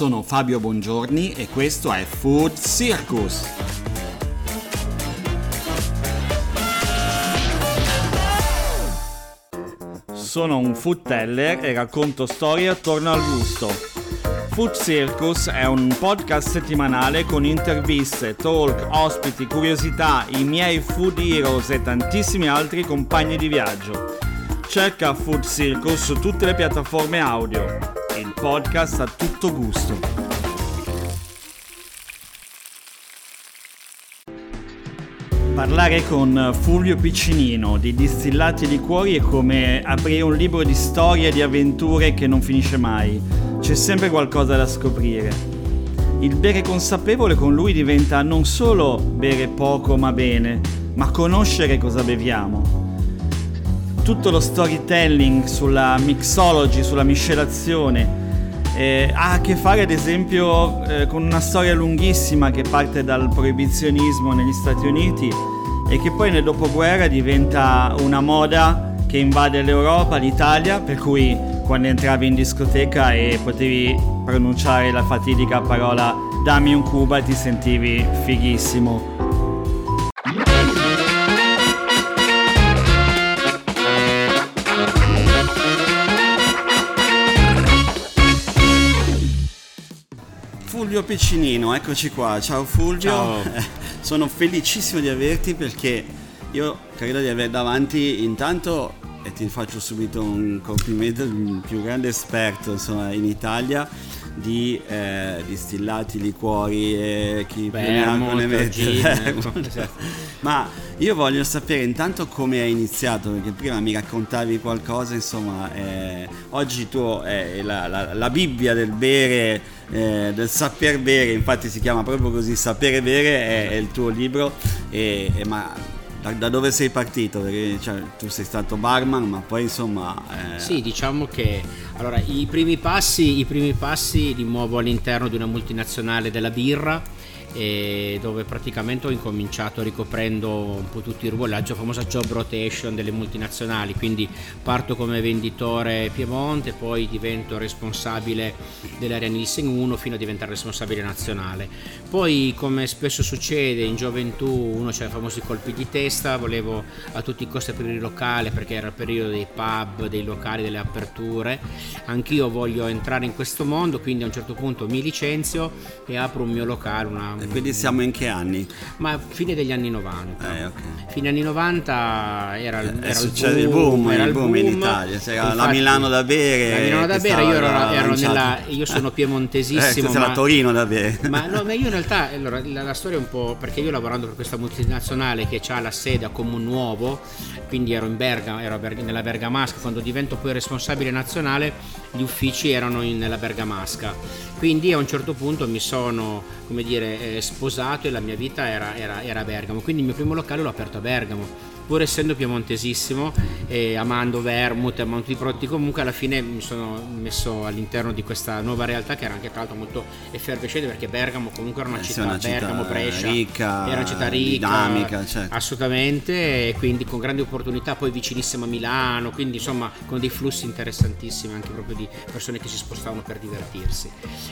Sono Fabio Bongiorni e questo è Food Circus. Sono un food teller e racconto storie attorno al gusto. Food Circus è un podcast settimanale con interviste, talk, ospiti, curiosità, i miei food heroes e tantissimi altri compagni di viaggio. Cerca Food Circus su tutte le piattaforme audio. Podcast a tutto gusto. Parlare con Fulvio Piccinino di distillati e liquori è come aprire un libro di storie e di avventure che non finisce mai. C'è sempre qualcosa da scoprire. Il bere consapevole con lui diventa non solo bere poco ma bene, ma conoscere cosa beviamo. Tutto lo storytelling sulla mixology, sulla miscelazione, eh, ha a che fare ad esempio eh, con una storia lunghissima che parte dal proibizionismo negli Stati Uniti e che poi nel dopoguerra diventa una moda che invade l'Europa, l'Italia, per cui quando entravi in discoteca e potevi pronunciare la fatidica parola dammi un Cuba ti sentivi fighissimo. Fulvio Piccinino, eccoci qua. Ciao Fulvio. Ciao. Sono felicissimo di averti perché io credo di avere davanti intanto e ti faccio subito un complimento il più grande esperto insomma, in Italia di eh, distillati, liquori e chi più ne mette. Ma io voglio sapere intanto come hai iniziato, perché prima mi raccontavi qualcosa, insomma, eh, oggi tu è la, la, la Bibbia del bere, eh, del saper bere, infatti si chiama proprio così, Sapere bere è, è il tuo libro, e, e ma da, da, dove sei partito? Perché cioè, tu sei stato barman, ma poi insomma... Eh... Sì, diciamo che allora, i, primi passi, i primi passi li muovo all'interno di una multinazionale della birra dove praticamente ho incominciato ricoprendo un po' tutti i ruoli, la famosa job rotation delle multinazionali, quindi parto come venditore Piemonte, poi divento responsabile dell'area Nielsen 1 fino a diventare responsabile nazionale. Poi come spesso succede in gioventù uno c'ha i famosi colpi di testa, volevo a tutti i costi aprire il locale perché era il periodo dei pub, dei locali, delle aperture, anch'io voglio entrare in questo mondo, quindi a un certo punto mi licenzio e apro un mio locale, una e quindi siamo in che anni? Ma fine degli anni 90. Eh, okay. Fine anni 90 era, eh, era il boom, era il boom, boom in Italia, c'era Infatti, la Milano da bere. La Milano da bere, io, ero, ero nella, io sono piemontesissimo. Eh, ma, la Torino da bere. Ma, no, ma io in realtà, allora, la, la, storia è un po', perché io lavorando per questa multinazionale che ha la sede a Comun Nuovo, quindi ero in Bergamo, ero nella Bergamasca, quando divento poi responsabile nazionale, gli uffici erano in, nella Bergamasca. Quindi a un certo punto mi sono, come dire, eh, sposato e la mia vita era, era, era a Bergamo, quindi il mio primo locale l'ho aperto a Bergamo pur essendo piemontesissimo e amando vermouth, amando i prodotti, comunque alla fine mi sono messo all'interno di questa nuova realtà che era anche tra l'altro molto effervescente perché Bergamo comunque era una eh, città, una Bergamo, città Brescia, ricca, era una città ricca, dinamica, certo. assolutamente, e quindi con grandi opportunità, poi vicinissima a Milano, quindi insomma con dei flussi interessantissimi anche proprio di persone che si spostavano per divertirsi.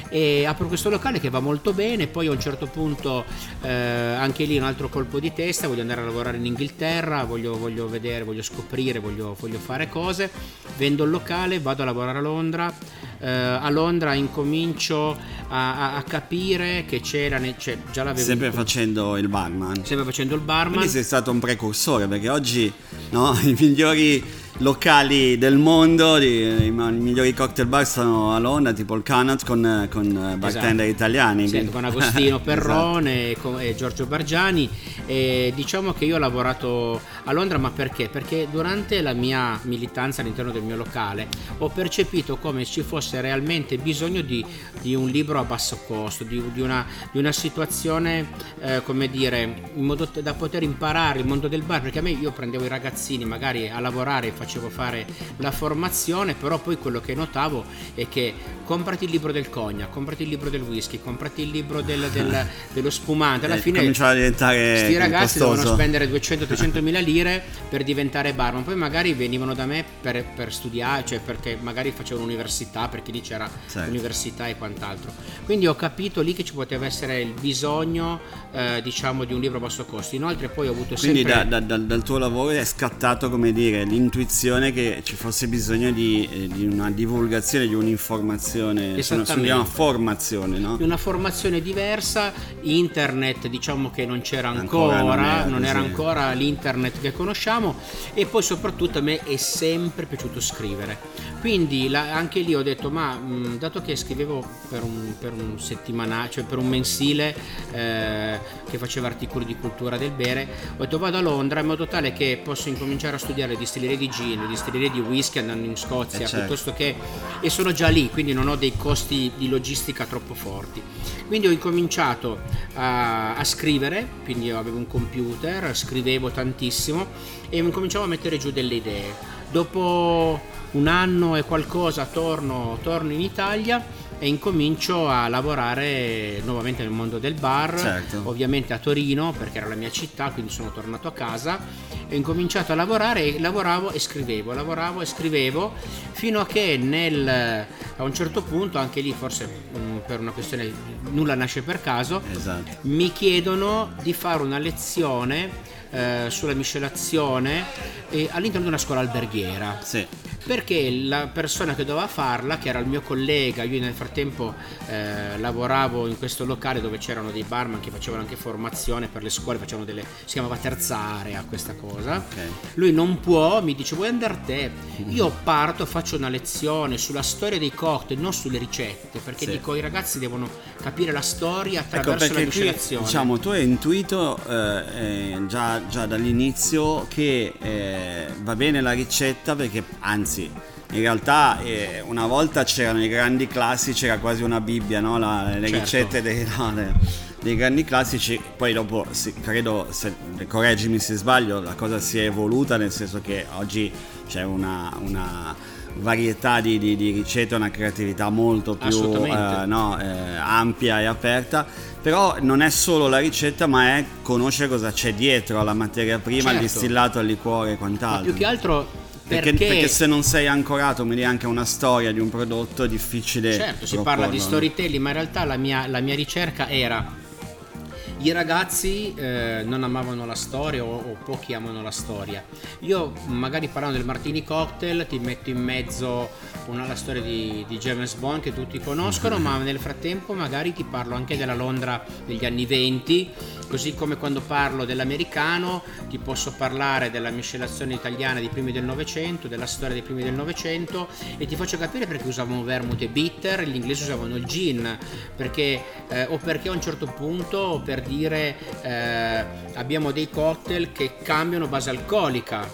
E apro questo locale che va molto bene, poi a un certo punto eh, anche lì un altro colpo di testa, voglio andare a lavorare in Inghilterra, voglio, voglio vedere, voglio scoprire, voglio, voglio, fare cose, vendo il locale, vado a lavorare a Londra, eh, a Londra incomincio a, a, a capire che c'era, cioè, già l'avevo... Sempre facendo il barman. Sempre facendo il barman. Quindi sei stato un precursore perché oggi no, i migliori locali del mondo, di, i, migliori cocktail bar sono a Londra, tipo il Canat con, con bartender esatto. italiani. Sì, con Agostino Perrone esatto. e, Giorgio Bargiani. E diciamo che io ho lavorato a Londra, ma perché? Perché durante la mia militanza all'interno del mio locale ho percepito come ci fosse realmente bisogno di, di un libro a basso costo, di, di, una, di una, situazione, eh, come dire, in modo da poter imparare il mondo del bar, perché a me io prendevo i ragazzini magari a lavorare e facevo fare la formazione, però poi quello che notavo è che comprati il libro del cognac, comprati il libro del whisky, comprati il libro del, del, dello spumante, alla eh, fine cominciava a diventare questi ragazzi costoso. devono spendere 200-300 mila lire per diventare barman, poi magari venivano da me per, per studiare, cioè perché magari facevano università, perché lì c'era certo. università e quant'altro. Quindi ho capito lì che ci poteva essere il bisogno, eh, diciamo, di un libro a basso costo. Inoltre poi ho avuto Quindi sempre... Quindi da, da, dal tuo lavoro è scattato, come dire, l'intuizione che ci fosse bisogno di, eh, di una divulgazione, di un'informazione, di una formazione, no? Una formazione diversa, internet diciamo che non c'era ancora, ancora non, era, non era ancora l'internet che conosciamo e poi soprattutto a me è sempre piaciuto scrivere. Quindi la, anche lì ho detto, ma mh, dato che scrivevo per un, per un settimanale, cioè per un mensile eh, che faceva articoli di cultura del bere, ho detto vado a Londra in modo tale che posso incominciare a studiare distillerie di gin, distillerie di whisky andando in Scozia, eh certo. piuttosto che... e sono già lì, quindi non ho dei costi di logistica troppo forti. Quindi ho incominciato a, a scrivere, quindi avevo un computer, scrivevo tantissimo e incominciavo a mettere giù delle idee. Dopo un anno e qualcosa torno, torno in Italia e incomincio a lavorare nuovamente nel mondo del bar, certo. ovviamente a Torino perché era la mia città, quindi sono tornato a casa e ho incominciato a lavorare e lavoravo e scrivevo, lavoravo e scrivevo fino a che nel, a un certo punto, anche lì forse mh, mm, per una questione nulla nasce per caso, esatto. mi chiedono di fare una lezione eh, sulla miscelazione eh, all'interno di una scuola alberghiera. Sì perché la persona che doveva farla, che era il mio collega, io nel frattempo eh, lavoravo in questo locale dove c'erano dei barman che facevano anche formazione per le scuole, facevano delle, si chiamava terza area questa cosa. Okay. Lui non può, mi dice vuoi andare te? Io parto, faccio una lezione sulla storia dei cocktail, non sulle ricette, perché sì. dico i ragazzi devono capire la storia ecco, attraverso ecco, la miscelazione. Qui, diciamo, tu hai intuito eh, eh, già, già, dall'inizio che eh, va bene la ricetta perché anzi anzi in realtà eh, una volta c'erano i grandi classici, era quasi una Bibbia, no? La, le certo. ricette dei, no, le, dei, grandi classici, poi dopo sì, credo, se, correggimi se sbaglio, la cosa si è evoluta nel senso che oggi c'è una, una varietà di, di, di, ricette, una creatività molto più eh, no, eh, ampia e aperta, però non è solo la ricetta ma è conoscere cosa c'è dietro alla materia prima, certo. al distillato, al liquore e quant'altro. Ma più che altro perché, perché, se non sei ancorato quindi anche a una storia di un prodotto è difficile. Certo, si parla di storytelling, ma in realtà la mia, la mia ricerca era i ragazzi eh, non amavano la storia o, o, pochi amano la storia. Io magari parlando del Martini Cocktail ti metto in mezzo una, la storia di, di, James Bond che tutti conoscono, ma nel frattempo magari ti parlo anche della Londra degli anni 20, così come quando parlo dell'americano ti posso parlare della miscelazione italiana dei primi del Novecento, della storia dei primi del Novecento e ti faccio capire perché usavano vermouth e bitter, gli inglesi usavano il gin, perché, eh, o perché a un certo punto per dire eh, abbiamo dei cocktail che cambiano base alcolica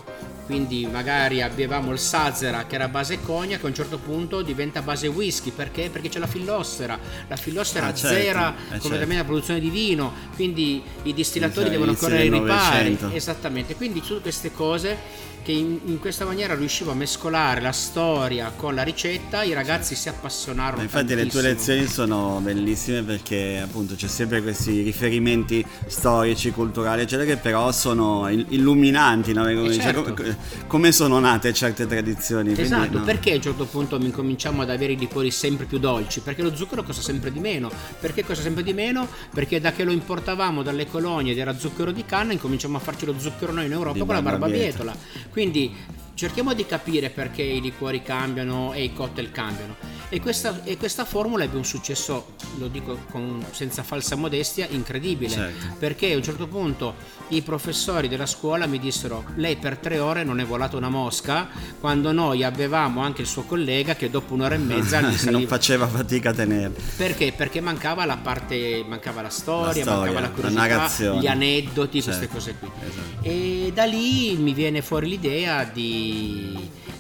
quindi magari avevamo il Sazera che era base cognac che a un certo punto diventa base whisky perché? Perché c'è la fillossera la fillossera ah, certo, zera eh, completamente certo. la produzione di vino quindi i distillatori devono correre ai ripari esattamente quindi tutte queste cose che in, in, questa maniera riuscivo a mescolare la storia con la ricetta, i ragazzi si appassionarono. infatti tantissimo. le tue lezioni sono bellissime perché appunto c'è sempre questi riferimenti storici, culturali, eccetera, che però sono illuminanti, no? come, certo. come, come, sono nate certe tradizioni. Esatto, quindi, no. perché a un certo punto incominciamo ad avere i liquori sempre più dolci? Perché lo zucchero costa sempre di meno. Perché costa sempre di meno? Perché da che lo importavamo dalle colonie ed era zucchero di canna, incominciamo a farci lo zucchero noi in Europa di con la barbabietola quindi cerchiamo di capire perché i liquori cambiano e i cocktail cambiano. E questa, e questa formula ebbe un successo, lo dico con, senza falsa modestia, incredibile. Certo. Perché a un certo punto i professori della scuola mi dissero lei per tre ore non è volata una mosca, quando noi avevamo anche il suo collega che dopo un'ora e mezza non faceva fatica a tenerlo. Perché? Perché mancava la parte, mancava la storia, La storia, mancava la la curiosità, narrazione. gli aneddoti, Certo, queste cose qui. esatto. E da lì mi viene fuori l'idea di,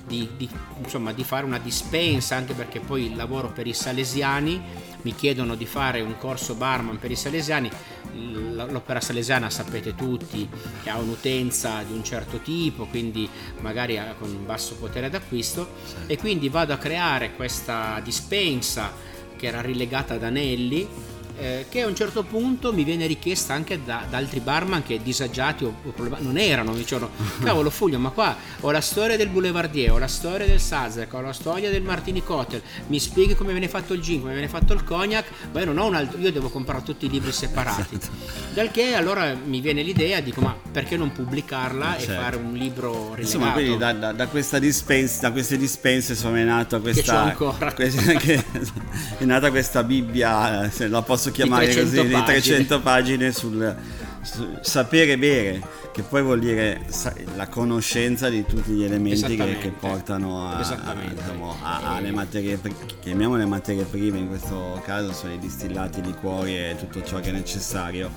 di- di, insomma, di fare una dispensa, anche perché poi lavoro per i salesiani, mi chiedono di fare un corso barman per i salesiani. L'opera salesiana sapete tutti che ha un'utenza di un certo tipo, quindi magari con un basso potere d'acquisto e quindi vado a creare questa dispensa che era rilegata ad anelli eh, che a un certo punto mi viene richiesta anche da, da altri barman che disagiati o, o problema- non erano, mi dicevano cavolo Fulvio ma qua ho la storia del Boulevardier, ho la storia del Sazek, ho la storia del Martini Cocktail, mi spieghi come viene fatto il gin, come viene fatto il cognac, ma io non ho un altro, io devo comprare tutti i libri separati. Dal che allora mi viene l'idea, dico ma perché non pubblicarla e Certo. fare un libro rilegato? Insomma, quindi da, da- da questa dispensa, da queste dispense insomma, è nata questa. c'ho ancora. questa- che- è nata questa Bibbia, se la posso chiamare 300 così, di pagine. 300 pagine sul, su sapere bere, che poi vuol dire la conoscenza di tutti gli elementi che, che portano a, diciamo, a- alle materie, chiamiamole materie prime, in questo caso sono i distillati, i liquori e tutto ciò che è necessario.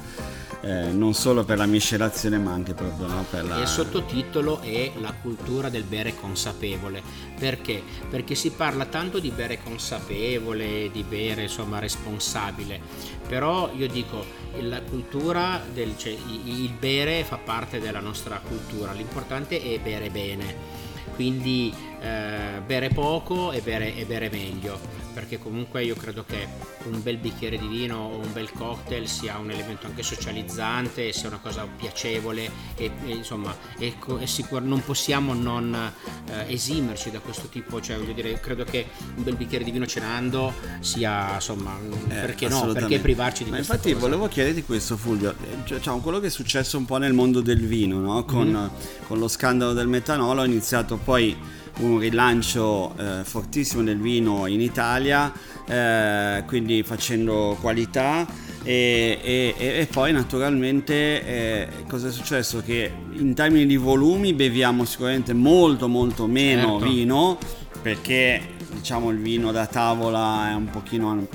Eh, non solo per la miscelazione ma anche proprio no, per la il sottotitolo è La cultura del bere consapevole. Perché? Perché si parla tanto di bere consapevole, di bere insomma responsabile, però io dico la cultura del cioè, il bere fa parte della nostra cultura, l'importante è bere bene. Quindi eh, bere poco e bere, e bere meglio, perché comunque io credo che un bel bicchiere di vino o un bel cocktail sia un elemento anche socializzante, sia una cosa piacevole e, e, insomma ecco, è sicuro, non possiamo non eh, esimerci da questo tipo, cioè voglio dire, credo che un bel bicchiere di vino cenando sia insomma, Eh, perché no, perché privarci di Ma infatti cosa? volevo chiederti questo Fulvio, cioè, quello che è successo un po' nel mondo del vino, no? con, Mhm. con lo scandalo del metanolo, ha iniziato poi un rilancio eh, fortissimo del vino in Italia, eh, quindi facendo qualità e, e- e- poi naturalmente eh, cosa è successo? Che in termini di volumi beviamo sicuramente molto molto meno Certo. vino perché diciamo il vino da tavola è un pochino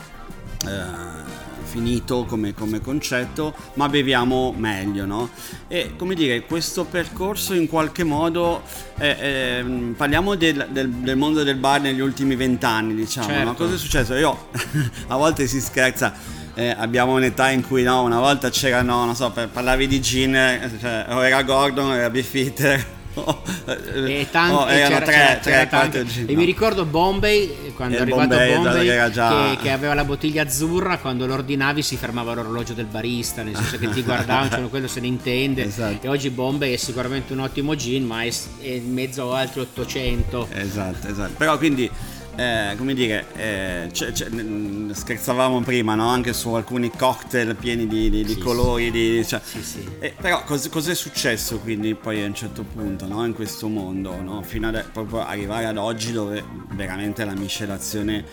eh, finito come, come concetto, ma beviamo meglio, no? E come dire, questo percorso in qualche modo, eh, ehm, parliamo del, del- del mondo del bar negli ultimi vent'anni, diciamo? Certo. Cosa è successo? Io a volte si scherza. eh, abbiamo un'età in cui no, una volta c'erano, non so, parlavi di gin, eh, cioè, o era Gordon o era Beefeater. E tanti, o erano c'era, tre, c'era- tre, c'era gin, E mi ricordo Bombay, quando è arrivato Bombay, Bombay, che già- che, che aveva la bottiglia azzurra, quando lo ordinavi si fermava l'orologio del barista, nel senso che ti guardavano, cioè, quello se ne intende. Esatto. E oggi Bombay è sicuramente un ottimo gin, ma è, è in mezzo altri 800. Esatto, esatto. Però quindi, eh, come dire, eh, c'è- c'è- mm, scherzavamo prima, no? Anche su alcuni cocktail pieni di, di- di Sì, colori, di, cioè- Sì, sì. eh, però cos- cos'è successo quindi poi a un certo punto no? in questo mondo, no? fino a proprio arrivare ad oggi dove veramente la miscelazione...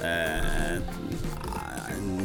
eh,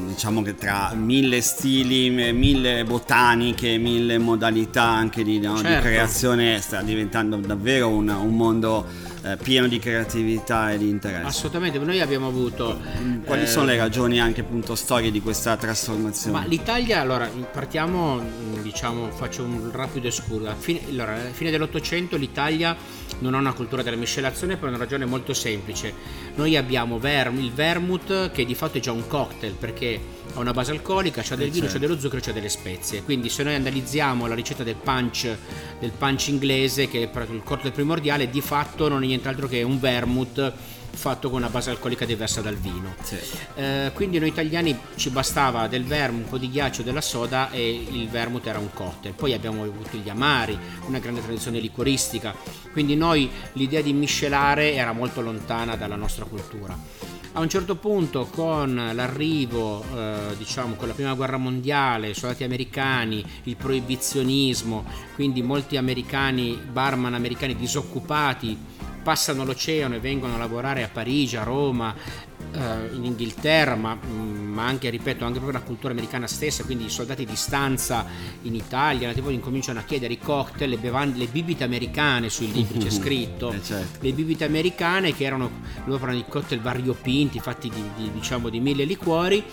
diciamo che tra mille stili, mille botaniche, mille modalità anche di, no? di Certo. creazione sta diventando davvero un, un mondo eh, pieno di creatività e di interesse. Assolutamente, noi abbiamo avuto... Quali eh, sono le ragioni anche appunto storie di questa trasformazione? Ma l'Italia, allora, partiamo, mh, diciamo, faccio un rapido escurso. Allora, alla fine dell'Ottocento l'Italia non ha una cultura della miscelazione per una ragione molto semplice. Noi abbiamo verm- il vermouth che di fatto è già un cocktail perché ha una base alcolica, c'ha del Eh, vino, certo. c'ha dello zucchero, c'ha delle spezie. Quindi se noi analizziamo la ricetta del punch, del punch inglese, che è il cocktail primordiale, di fatto non è nient'altro che un vermouth fatto con una base alcolica diversa dal vino. Sì. Eh, quindi noi italiani ci bastava del vermouth, un po' di ghiaccio, della soda e il vermouth era un cocktail. Poi abbiamo avuto gli amari, una grande tradizione liquoristica, quindi noi l'idea di miscelare era molto lontana dalla nostra cultura. A un certo punto con l'arrivo, eh, diciamo, con la prima guerra mondiale, i soldati americani, il proibizionismo, quindi molti americani, barman americani disoccupati, passano l'oceano e vengono a lavorare a Parigi, a Roma, eh, in Inghilterra, ma, mm, ma, anche, ripeto, anche proprio la cultura americana stessa, quindi i soldati di stanza in Italia, tipo, incominciano a chiedere i cocktail, le, bevande, le bibite americane sui libri, c'è scritto, Eh, certo. le bibite americane che erano, loro parlano di cocktail variopinti, fatti di, di, diciamo di mille liquori,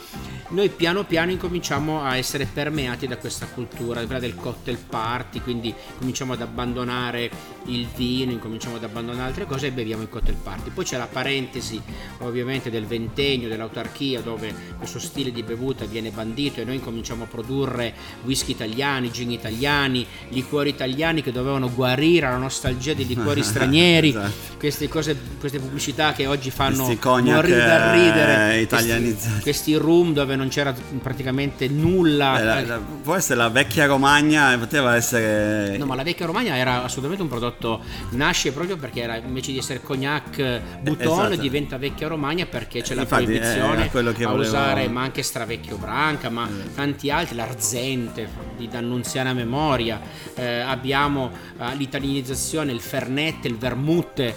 noi piano piano incominciamo a essere permeati da questa cultura, quella del cocktail party, quindi cominciamo ad abbandonare il vino, incominciamo ad abbandonare altre cose e beviamo il cocktail party. Poi c'è la parentesi ovviamente del ventennio, dell'autarchia, dove questo stile di bevuta viene bandito e noi incominciamo a produrre whisky italiani, gin italiani, liquori italiani che dovevano guarire la nostalgia dei liquori stranieri, Esatto. queste, cose, queste pubblicità che oggi fanno morire da ridere, eh, italianizzati. questi, questi room dove non c'era praticamente nulla. Eh, la- la- può essere la vecchia Romagna, poteva essere... No, ma la vecchia Romagna era assolutamente un prodotto, nasce proprio perché era, invece di essere cognac bouton esatto. diventa vecchia Romagna perché c'è Eh, la infatti, eh, proibizione a volevo- usare, ma anche Stravecchio Branca, ma tanti altri, l'Arzente di d'annunziana memoria, eh, abbiamo eh, l'italianizzazione, il Fernet, il Vermouth, eh,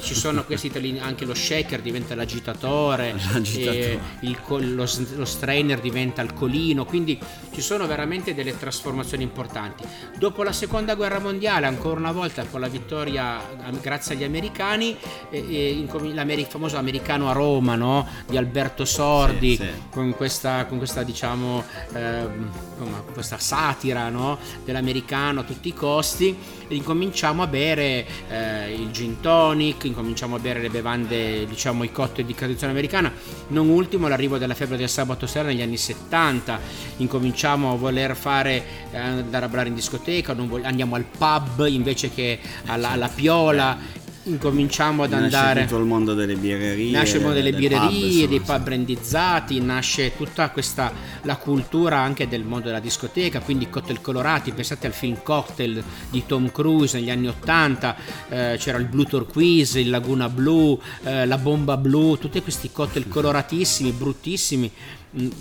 ci sono questi italiani, anche lo shaker diventa l'agitatore, L'agitatore. il lo, lo strainer diventa alcolino, quindi ci sono veramente delle trasformazioni importanti. Dopo la seconda guerra mondiale, ancora una volta con la vittoria grazie agli americani, eh, il famoso americano a Roma no? di Alberto Sordi, Sì, sì. Con, questa, con questa diciamo con questa satira no? dell'americano a tutti i costi, e incominciamo a bere eh, il gin tonic, incominciamo a bere le bevande, diciamo i cocktail di tradizione americana, non ultimo l'arrivo della febbre del sabato sera negli anni 70, incominciamo a voler fare eh, andare a ballare in discoteca, non vog- andiamo al pub invece che alla, alla piola, incominciamo ad Nasce andare tutto il mondo delle birrerie. nasce il mondo delle del birrerie, pub, dei pub brandizzati, nasce tutta questa la cultura anche del mondo della discoteca, quindi cocktail colorati, pensate al film Cocktail di Tom Cruise negli anni 80, eh, c'era il Blue Turquoise, il Laguna Blu, eh, la Bomba Blu, tutti questi cocktail coloratissimi, bruttissimi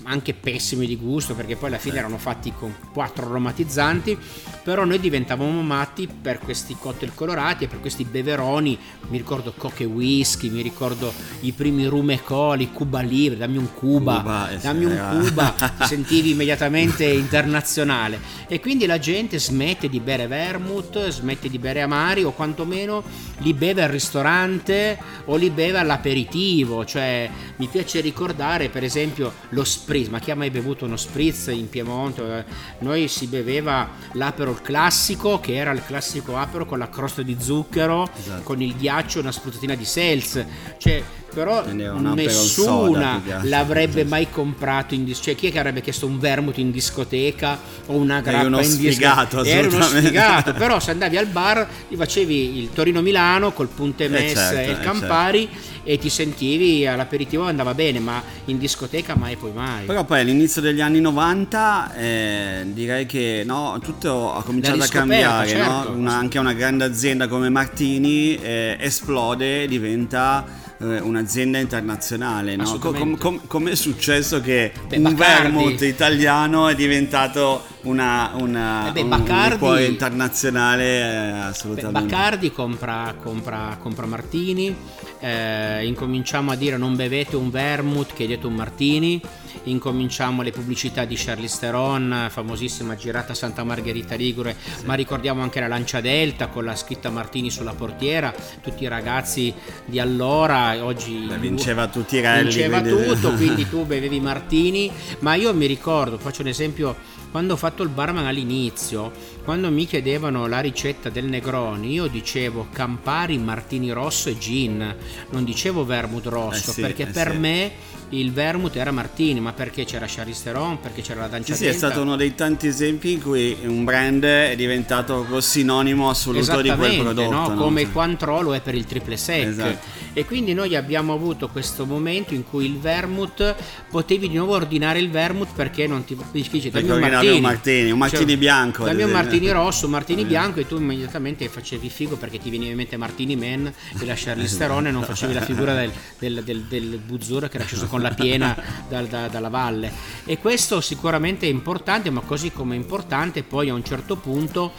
anche pessimi di gusto perché poi alla fine erano fatti con quattro aromatizzanti però noi diventavamo matti per questi cocktail colorati e per questi beveroni mi ricordo coche whisky mi ricordo i primi rum e coli Cuba Libre dammi un Cuba, Cuba, eh dammi un era- Cuba ti sentivi immediatamente internazionale. E quindi la gente smette di bere vermouth smette di bere amari o quantomeno li beve al ristorante o li beve all'aperitivo. Cioè mi piace ricordare per esempio lo spritz ma chi ha mai bevuto uno spritz in Piemonte Eh, noi si beveva l'aperol classico che era il classico aperol con la crosta di zucchero Esatto. con il ghiaccio e una spruzzatina di seltz cioè però era soda, nessuna altro. l'avrebbe mai comprato in dis- cioè chi è che avrebbe chiesto un vermouth in discoteca o una grappa in discoteca eri uno sfigato però se andavi al bar ti facevi il Torino Milano col Punte Mess certo, e il eh, Campari e ti sentivi all'aperitivo andava bene ma in discoteca mai poi mai Però poi all'inizio degli anni 90 eh, direi che no, tutto ha cominciato a cambiare, no? certo. Una- anche una grande azienda come Martini eh, esplode, diventa eh, un'azienda internazionale. No? Co- Assolutamente. com- com- com'è successo che Beh, un Bacardi. vermouth italiano è diventato una, una, Eh beh, un, Bacardi- un internazionale eh, Beh, assolutamente. Bacardi compra, compra, compra Martini, eh, incominciamo a dire non bevete un vermouth, chiedete un Martini, incominciamo le pubblicità di Charlize Theron, famosissima girata Santa Margherita Ligure, ma ricordiamo anche la Lancia Delta con la scritta Martini sulla portiera, tutti i ragazzi di allora, oggi Beh, vinceva tutti i rally. vinceva quindi- tutto, quindi tu bevevi Martini, ma io mi ricordo, faccio un esempio, quando ho fatto il barman all'inizio, quando mi chiedevano la ricetta del Negroni, io dicevo Campari, Martini rosso e gin, non dicevo vermouth rosso, Eh sì, perché eh per sì. me il vermouth era Martini, ma perché c'era Theron, perché c'era la Dancia Sì, sì, è stato uno dei tanti esempi in cui un brand è diventato sinonimo assoluto di quel prodotto. no? no? come il Cointreau lo è per il triple sec. Esatto. E quindi noi abbiamo avuto questo momento in cui il vermouth potevi di nuovo ordinare il vermouth perché non ti difficile. Perché Dammi un martini, un martini, un martini bianco, ad Dammi un martini rosso, un martini bianco e tu immediatamente facevi figo perché ti veniva in mente Martini Man e la Charlize Theron e non facevi la figura del, del, del, del buzzuro che era sceso con la piena dal- da- dalla valle. E questo sicuramente è importante, ma così come è importante poi a un certo punto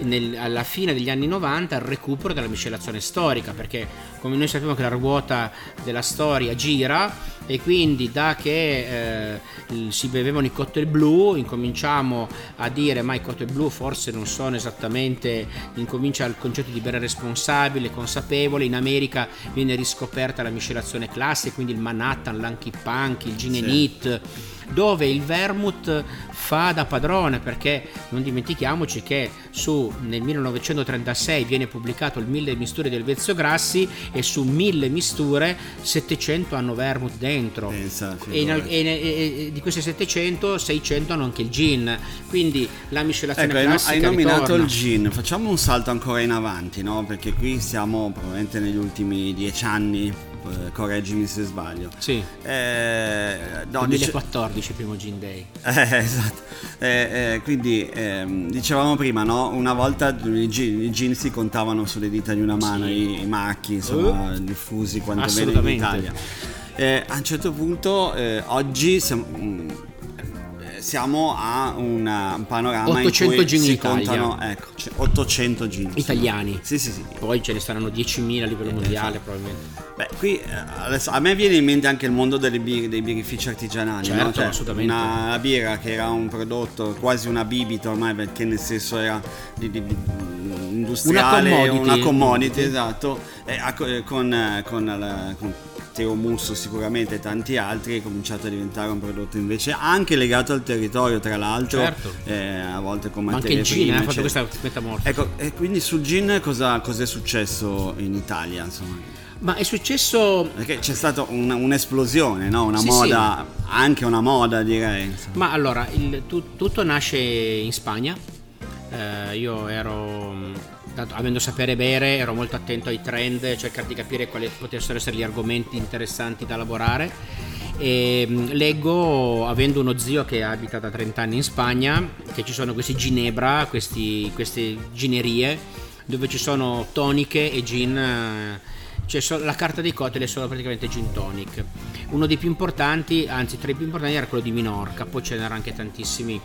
nel, alla fine degli anni 90 il recupero della miscelazione storica, perché come noi sappiamo che la ruota della storia gira e quindi da che eh, si bevevano i cocktail blu incominciamo a dire ma i cocktail blu forse non sono esattamente incomincia il concetto di bere responsabile consapevole in America viene riscoperta la miscelazione classica quindi il Manhattan, l'Anky Punk, il Gin sì. and It dove il vermouth fa da padrone perché non dimentichiamoci che su, nel 1936 viene pubblicato il 1000 misture del Vezio Grassi e su 1000 misture 700 hanno vermouth dentro. Pensa, e, in, e, e, di queste 700 600 hanno anche il gin. Quindi la miscelazione ecco, classica hai nominato ritorna. il gin. Facciamo un salto ancora in avanti no? perché qui siamo probabilmente negli ultimi dieci anni eh, correggimi se sbaglio. Sì. Eh, no, 2014 dice... primo Gin Day. Eh, esatto. Eh, eh, quindi ehm, dicevamo prima, no? Una volta i gin, si contavano sulle dita di una mano, sì. i, i, macchi, insomma, uh, diffusi quanto bene in Italia. Eh, a un certo punto, oggi siamo mm, siamo a una, un panorama 800 in cui gin in contano ecco, 800 gin italiani. Sì, sì, sì. Poi ce ne saranno 10.000 a livello eh, mondiale, probabilmente. Beh, qui eh, adesso, a me viene in mente anche il mondo bir- dei birrifici artigianali. Certo, no? cioè, assolutamente. Una birra che era un prodotto quasi una bibita ormai, perché nel senso era di, di, di industriale, una commodity, una commodity esatto, e, con, con, la, con Teo Musso sicuramente e tanti altri è cominciato a diventare un prodotto invece anche legato al territorio tra l'altro certo. eh, a volte con Ma materie anche il gin ha fatto questa metamorfosi ecco e quindi sul gin cosa, cosa è successo in Italia insomma ma è successo. Perché c'è stata un, un'esplosione, no? una sì, moda, sì. anche una moda direi. Ma allora, il, tu, tutto nasce in Spagna. Eh, io ero avendo sapere bere, ero molto attento ai trend, cercare di capire quali potessero essere gli argomenti interessanti da lavorare. E mm, leggo, avendo uno zio che abita da 30 anni in Spagna, che ci sono questi ginebra, questi, queste ginerie, dove ci sono toniche e gin. Cioè la carta dei cocktail è solo praticamente gin tonic. Uno dei più importanti, anzi tra i più importanti era quello di Minorca, poi ce n'erano anche tantissimi.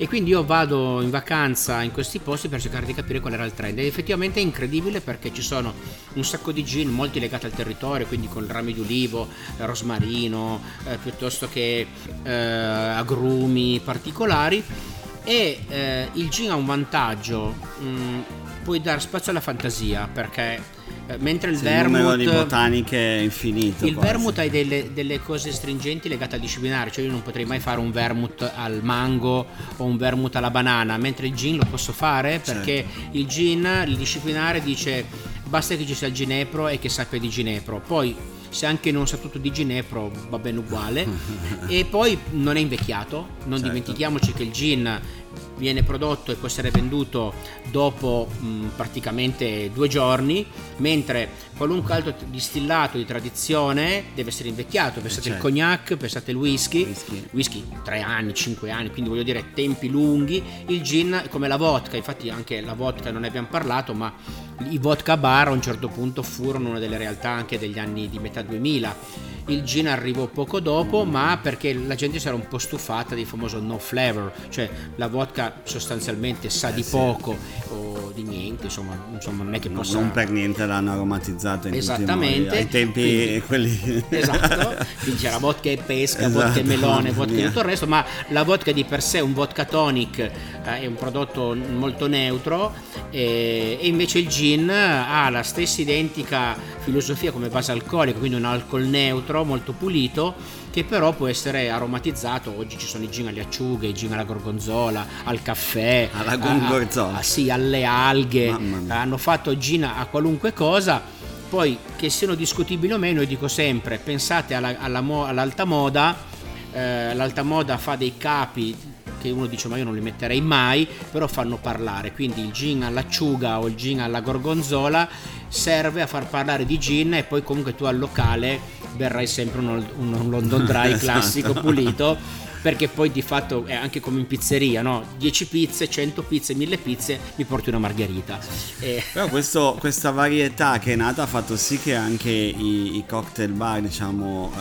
E quindi io vado in vacanza in questi posti per cercare di capire qual era il trend. Ed effettivamente è incredibile perché ci sono un sacco di gin molti legati al territorio quindi con rami di ulivo rosmarino eh, piuttosto che eh, agrumi particolari. E eh, il gin ha un vantaggio mh, mm, puoi dare spazio alla fantasia perché mentre il sì, vermouth il di botaniche è infinito il quasi. vermouth ha delle, delle, cose stringenti legate al disciplinare cioè io non potrei mai fare un vermouth al mango o un vermouth alla banana mentre il gin lo posso fare perché certo. il gin il disciplinare dice basta che ci sia il ginepro e che sappia di ginepro poi se anche non sa tutto di ginepro va bene uguale e poi non è invecchiato non certo. dimentichiamoci che il gin viene prodotto e può essere venduto dopo mh, praticamente due giorni, mentre qualunque altro distillato di tradizione deve essere invecchiato. Pensate certo. il cognac, pensate il whisky, whisky, whisky 3 anni, 5 anni, quindi voglio dire tempi lunghi. Il gin come la vodka, infatti anche la vodka non ne abbiamo parlato, ma i vodka bar a un certo punto furono una delle realtà anche degli anni di metà 2000 il gin arrivò poco dopo, ma perché la gente si era un po' stufata del famoso no flavor, cioè la vodka sostanzialmente sa eh di poco di niente, insomma, insomma non è che possa... Non per niente l'hanno aromatizzata in Esattamente. ai tempi quindi, quelli... Esatto, quindi c'era vodka e pesca, esatto, vodka e melone, vodka e tutto il resto, ma la vodka di per sé, un vodka tonic, eh, è un prodotto molto neutro e, e invece il gin ha la stessa identica filosofia come base alcolica, quindi un alcol neutro molto pulito che però può essere aromatizzato. Oggi ci sono i gin alle acciughe i gin alla gorgonzola al caffè alla gorgonzola. a, a, sì, alle alghe. Hanno fatto gin a qualunque cosa. Poi che siano discutibili o meno io dico sempre pensate alla, alla, all'alta moda eh, l'alta moda fa dei capi che uno dice ma io non li metterei mai, però fanno parlare, quindi il gin all'acciuga o il gin alla gorgonzola serve a far parlare di gin e poi comunque tu al locale berrai sempre un, un London Dry esatto. classico pulito perché poi di fatto è anche come in pizzeria, no? 10 pizze, 100 pizze, 1000 pizze, mi porti una margherita. E... Però questo, questa varietà che è nata ha fatto sì che anche i, i cocktail bar, diciamo, eh,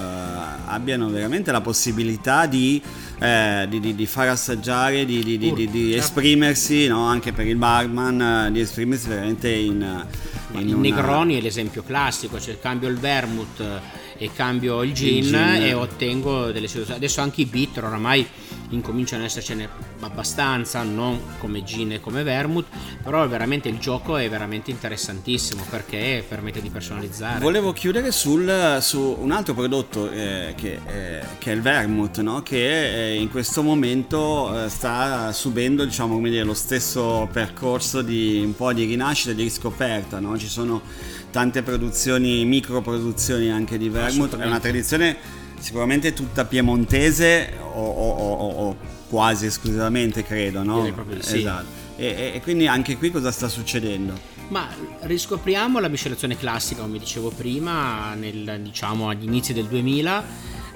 abbiano veramente la possibilità di, eh, di, di, di far assaggiare, di, di certo. esprimersi, no? anche per il barman, eh, di esprimersi veramente in... in il una... Negroni è l'esempio classico, cioè cambio il vermouth e cambio il gin, il gin. e ottengo delle situazioni. Adesso anche i bitter oramai incominciano ad essercene abbastanza, non come gin e come vermouth, però veramente il gioco è veramente interessantissimo perché permette di personalizzare. Volevo chiudere sul, su un altro prodotto eh, che, eh, che, è il vermouth, no? che eh, in questo momento eh, sta subendo diciamo, dire, lo stesso percorso di un po' di rinascita e di riscoperta. No? Ci sono tante produzioni, micro produzioni anche di vermouth, è una tradizione sicuramente tutta piemontese o, o, o, o quasi esclusivamente credo, no? Sì. Esatto. E, e, quindi anche qui cosa sta succedendo? Ma riscopriamo la miscelazione classica, come dicevo prima, nel, diciamo agli inizi del 2000,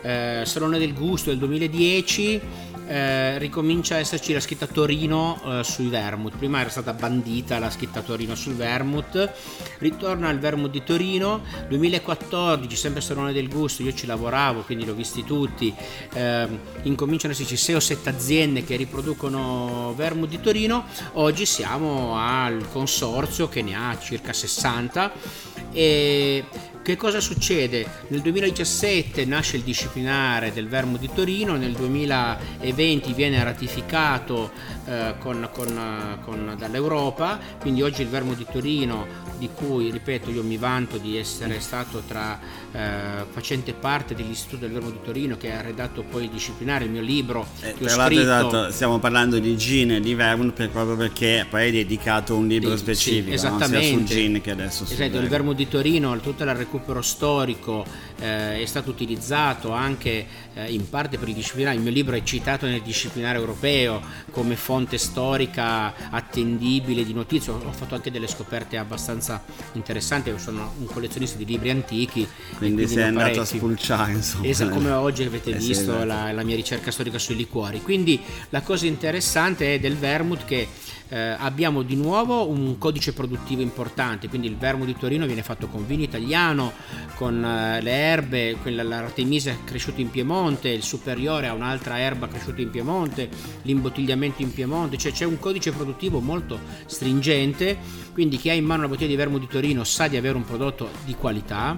eh, Salone del Gusto del 2010 eh, ricomincia a esserci la scritta Torino eh, sui vermouth. Prima era stata bandita la scritta Torino sul vermouth, ritorna al vermouth di Torino. 2014, sempre Salone del Gusto, io ci lavoravo, quindi l'ho visti tutti. Eh, incominciano ad esserci 6 o 7 aziende che riproducono vermouth di Torino. Oggi siamo al consorzio che ne ha circa 60 e che cosa succede? Nel 2017 nasce il disciplinare del Vermo di Torino, nel 2020 viene ratificato eh, con, con, con, dall'Europa, quindi oggi il Vermo di Torino, di cui ripeto io mi vanto di essere stato tra eh, facente parte dell'Istituto del Vermo di Torino che ha redatto poi il disciplinare, il mio libro. Eh, tra l'altro esatto, stiamo parlando di gin e di vermouth per, proprio perché poi hai dedicato un libro di, specifico, sì, esattamente. No? sia sul gin che adesso sul Esatto, il Vermo di Torino, tutta la recupero storico eh, è stato utilizzato anche eh, in parte per i disciplinari, il mio libro è citato nel disciplinare europeo come fonte storica attendibile di notizie, ho fatto anche delle scoperte abbastanza interessanti, io sono un collezionista di libri antichi. Quindi, quindi sei andato parecchi. a spulciare insomma. Esatto, come oggi avete eh, visto sì, la, la mia ricerca storica sui liquori. Quindi la cosa interessante è del vermouth che eh, abbiamo di nuovo un codice produttivo importante, quindi il vermo di Torino viene fatto con vino italiano, con eh, le erbe, quella, l'artemisia cresciuta in Piemonte, il superiore ha un'altra erba cresciuta in Piemonte, l'imbottigliamento in Piemonte, cioè c'è un codice produttivo molto stringente, quindi chi ha in mano la bottiglia di vermo di Torino sa di avere un prodotto di qualità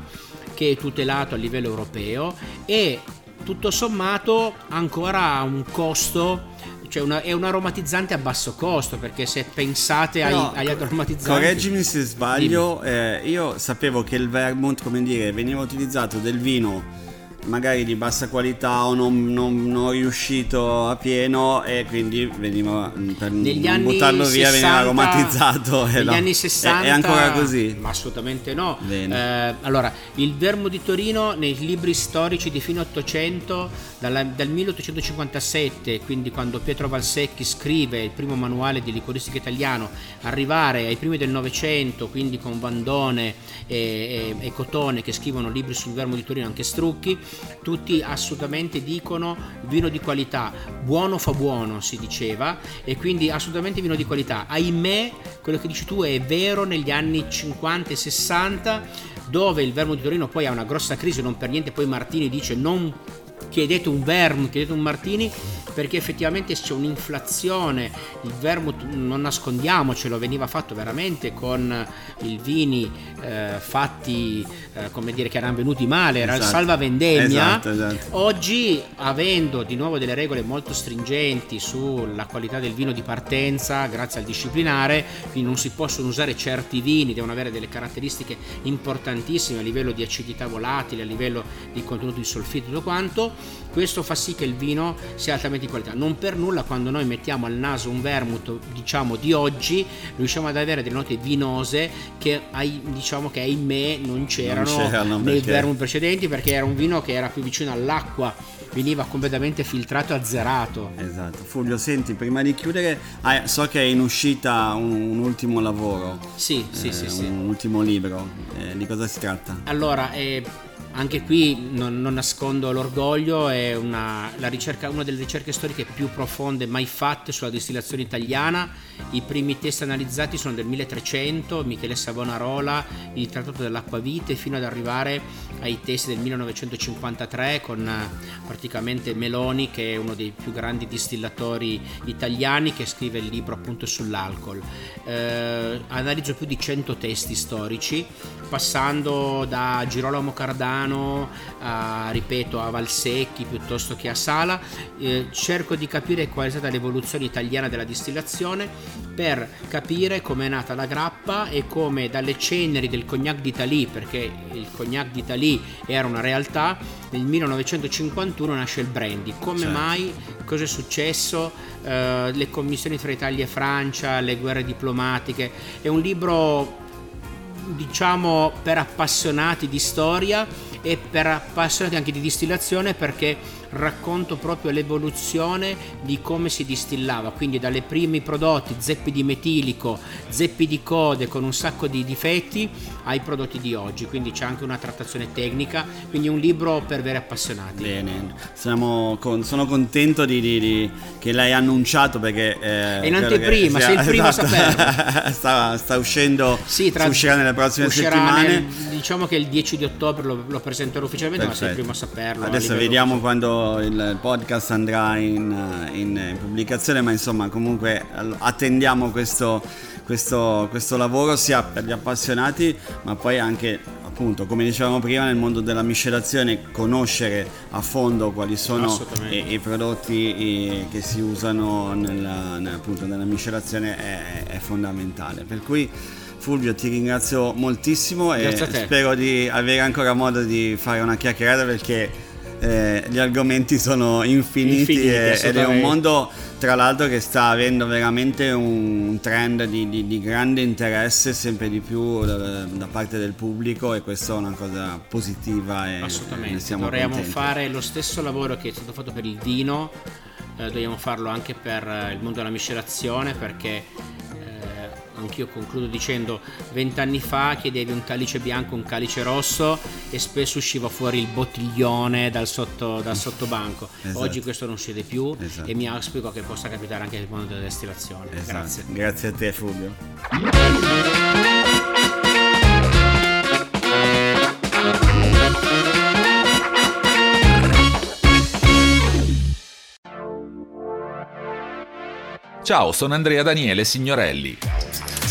che è tutelato a livello europeo e tutto sommato ancora ha un costo cioè una, è un aromatizzante a basso costo perché se pensate ai, agli aromatizzanti correggimi se sbaglio eh, io sapevo che il vermouth come dire veniva utilizzato del vino magari di bassa qualità o non, non, non riuscito a pieno e quindi veniva mm, per negli non buttarlo 60, via veniva aromatizzato negli no. anni 60 è, è, ancora così. Ma assolutamente no. Eh, allora il vermo di Torino nei libri storici di fine 800 dalla, dal 1857 quindi quando Pietro Valsecchi scrive il primo manuale di liquoristica italiano arrivare ai primi del Novecento quindi con Vandone e, e, e Cotone che scrivono libri sul vermo di Torino anche Strucchi tutti assolutamente dicono vino di qualità, buono fa buono si diceva e quindi assolutamente vino di qualità. Ahimè, quello che dici tu è vero negli anni 50 e 60 dove il Vermo di Torino poi ha una grossa crisi, non per niente poi Martini dice non chiedete un vermouth, chiedete un martini perché effettivamente c'è un'inflazione, il vermouth non nascondiamocelo, veniva fatto veramente con i vini eh, fatti eh, come dire che erano venuti male, era esatto. il salva vendemmia. Esatto, esatto. Oggi avendo di nuovo delle regole molto stringenti sulla qualità del vino di partenza, grazie al disciplinare, quindi non si possono usare certi vini, devono avere delle caratteristiche importantissime a livello di acidità volatile, a livello di contenuto di solfito e tutto quanto, questo fa sì che il vino sia altamente di qualità. Non per nulla quando noi mettiamo al naso un vermouth, diciamo di oggi, riusciamo ad avere delle note vinose che diciamo che ahimè non c'erano, non c'erano nei perché... vermouth precedenti perché era un vino che era più vicino all'acqua veniva completamente filtrato e azzerato. Esatto. Fulvio, senti, prima di chiudere, ah, so che è in uscita un, un ultimo lavoro. Sì, sì, eh, sì, un sì. ultimo libro. Eh, di cosa si tratta? Allora, eh, anche qui non, non nascondo l'orgoglio, è una, ricerca, una, delle ricerche storiche più profonde mai fatte sulla distillazione italiana. I primi test analizzati sono del 1300, Michele Savonarola, il Trattato dell'Acquavite, fino ad arrivare ai test del 1953 con praticamente Meloni, che è uno dei più grandi distillatori italiani, che scrive il libro appunto sull'alcol. Eh, analizzo più di 100 testi storici, passando da Girolamo Cardano, Milano, a, ripeto, a Valsecchi piuttosto che a Sala. Eh, cerco di capire qual è stata l'evoluzione italiana della distillazione per capire come è nata la grappa e come dalle ceneri del cognac d'Italie, perché il cognac d'Italie era una realtà, nel 1951 nasce il brandy. Come certo. mai? Cosa è successo? Uh, le commissioni tra Italia e Francia, le guerre diplomatiche. È un libro diciamo per appassionati di storia e per appassionati anche di distillazione perché racconto proprio l'evoluzione di come si distillava, quindi dalle primi prodotti zeppi di metilico, zeppi di code con un sacco di difetti ai prodotti di oggi, quindi c'è anche una trattazione tecnica, quindi un libro per veri appassionati. Bene, con, sono contento di, di, di, che l'hai annunciato perché... Eh, è in anteprima, sei il primo esatto. a saperlo. sta, sta, uscendo, sì, tra, uscirà nelle prossime settimane. Nel, diciamo che il 10 di ottobre lo, lo presenterò ufficialmente, Perfetto. ma sei il primo a saperlo. Adesso vediamo quando il podcast andrà in, in, in pubblicazione, ma insomma comunque attendiamo questo, questo, questo lavoro sia per gli appassionati, ma poi anche appunto, come dicevamo prima, nel mondo della miscelazione, conoscere a fondo quali sono i, i, prodotti i, che si usano nella, appunto, nella miscelazione è, è, fondamentale. Per cui Fulvio ti ringrazio moltissimo Grazie e spero di avere ancora modo di fare una chiacchierata perché eh, gli argomenti sono infiniti, infiniti e, ed è un mondo tra l'altro che sta avendo veramente un trend di, di, di grande interesse sempre di più da, da, parte del pubblico e questa è una cosa positiva e assolutamente. dovremmo fare lo stesso lavoro che è stato fatto per il vino eh, dobbiamo farlo anche per il mondo della miscelazione perché anch'io concludo dicendo vent'anni fa chiedevi un calice bianco, un calice rosso e spesso usciva fuori il bottiglione dal, sotto, dal sottobanco. Esatto. Oggi questo non succede più esatto. e mi auspico che possa capitare anche nel mondo della destillazione. Esatto. Grazie. Grazie a te Fulvio. Ciao, sono Andrea Daniele Signorelli.